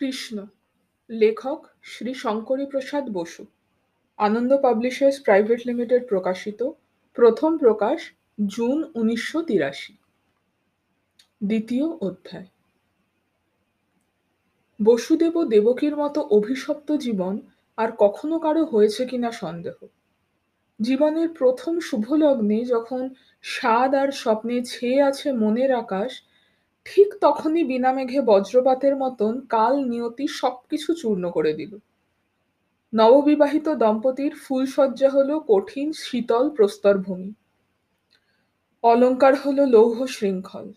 কৃষ্ণ, লেখক Shri Shankari Prasad Basu. Ananda publishers private limited প্রকাশিত, প্রথম প্রকাশ জুন উনিশশো তিরাশি। দ্বিতীয় অধ্যায়। বসুদেব দেবকীর মতো অভিশপ্ত জীবন আর কখনো কারও হয়েছে কিনা সন্দেহ। জীবনের প্রথম শুভলগ্নে যখন স্বাদ আর স্বপ্নে ছেয়ে আছে মনের আকাশ ঠিক তখনই বিনা মেঘে বজ্রপাতের মতন কাল নিয়তি সবকিছু চূর্ণ করে দিল। নববিবাহিত দম্পতির ফুলসজ্জা হলো কঠিন শীতল প্রস্তরভূমি অলঙ্কার হলো লৌহ শৃঙ্খল।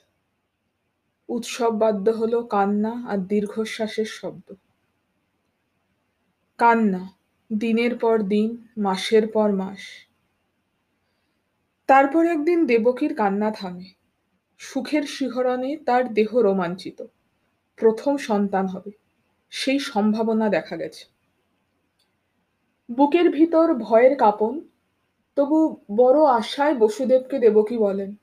উৎসব বাদ্য হলো কান্না আর দীর্ঘশ্বাসের শব্দ। কান্না, দিনের পর দিন, মাসের পর মাস। তারপর একদিন দেবকীর কান্না থামে। সুখের শিহরণে তার দেহ রোমাঞ্চিত। প্রথম সন্তান হবে। সেই সম্ভাবনা দেখা গেছে। বুকের ভিতর ভয়ের কাঁপন, তবু বড় আশায় বসুদেবকে দেবকী বলেন?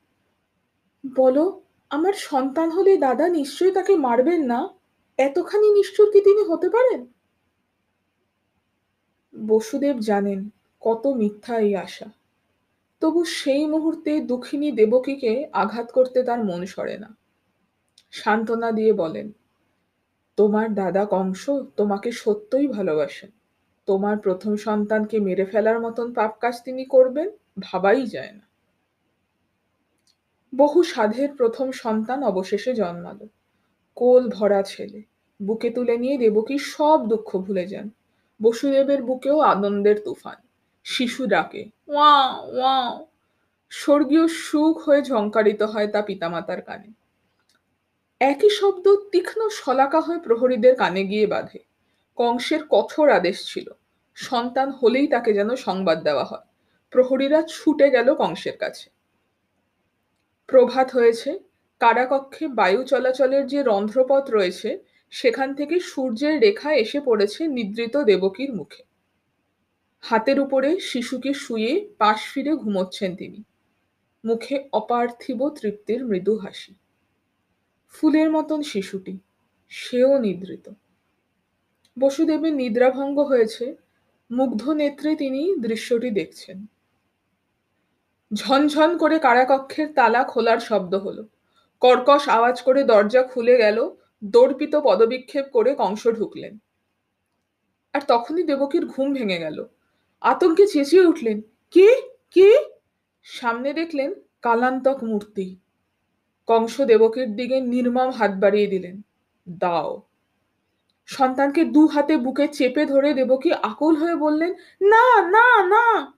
বলো, আমার সন্তান হলে দাদা নিশ্চয়ই তাকে মারবেন না? এতখানি নিষ্ঠুর কি তিনি হতে পারেন? বসুদেব জানেন কত মিথ্যা এই আশা। তবু সেই মুহূর্তে দুঃখিনী দেবকীকে আঘাত করতে তার মন সরে না। সান্ত্বনা দিয়ে বলেন, তোমার দাদা কংস তোমাকে সত্যই ভালোবাসেন তোমার প্রথম সন্তানকে মেরে ফেলার মতন পাপ কাজ তিনি করবেন, ভাবাই যায় না। বহু সাধের প্রথম সন্তান অবশেষে জন্মালো। কোল ভরা ছেলে, বুকে তুলে নিয়ে দেবকী সব দুঃখ ভুলে যান। বসুদেবের বুকেও আনন্দের তুফান। শিশু ডাকে ওয়া ওয়া স্বর্গীয় সুখ হয়ে ঝঙ্কারিত হয় তা পিতামাতার কানে। একই শব্দ তীক্ষ্ণ শলাকা হয়ে প্রহরীদের কানে গিয়ে বাঁধে। কংসের কঠোর আদেশ ছিল। সন্তান হলেই তাকে যেন সংবাদ দেওয়া হয়। প্রহরীরা ছুটে গেল কংসের কাছে। প্রভাত হয়েছে। কারাকক্ষে বায়ু চলাচলের যে রন্ধ্রপথ রয়েছে, সেখান থেকে সূর্যের রেখা এসে পড়েছে নিদ্রিত দেবকীর মুখে। হাতের উপরে শিশুকে শুয়ে পাশ ফিরে ঘুমোচ্ছেন তিনি। মুখে অপার্থিব তৃপ্তির মৃদু হাসি। ফুলের মতন শিশুটি, সেও নিদ্রিত। বসুদেবের নিদ্রাভঙ্গ হয়েছে, মুগ্ধ নেত্রে তিনি দৃশ্যটি দেখছেন। ঝনঝন করে কারাকক্ষের তালা খোলার শব্দ হলো। কর্কশ আওয়াজ করে দরজা খুলে গেল, দর্পিত পদবিক্ষেপ করে কংস ঢুকলেন। আর তখনই দেবকীর ঘুম ভেঙে গেল। আতঙ্কে চেঁচিয়ে উঠলেন। কে? কে? সামনে দেখলেন কালান্তক মূর্তি। কংস দেবকের দিকে নির্মম হাত বাড়িয়ে দিলেন। দাও। সন্তানকে দু হাতে বুকে চেপে ধরে দেবকী আকুল হয়ে বললেন, না না না!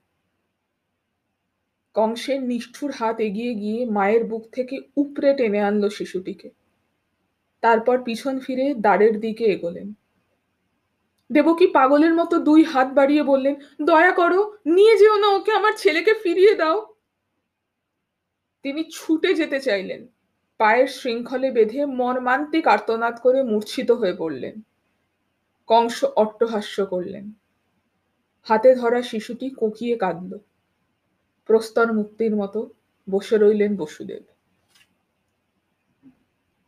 কংসের নিষ্ঠুর হাত এগিয়ে গিয়ে মায়ের বুক থেকে উপড়ে টেনে আনলো শিশুটিকে। তারপর পিছন ফিরে দ্বারের দিকে এগোলেন। দেবকী পাগলের মতো দুই হাত বাড়িয়ে বললেন, দয়া করো, নিয়ে যেও না ওকে, আমার ছেলেকে ফিরিয়ে দাও। তিনি ছুটে যেতে চাইলেন। পায়ের শৃঙ্খলে বেঁধে মর্মান্তিক আর্তনাদ করে মূর্ছিত হয়ে পড়লেন। কংস অট্টহাস্য করলেন। হাতে ধরা শিশুটি কোকিয়ে কাঁদল। প্রস্তর মুক্তির মতো বসে রইলেন বসুদেব।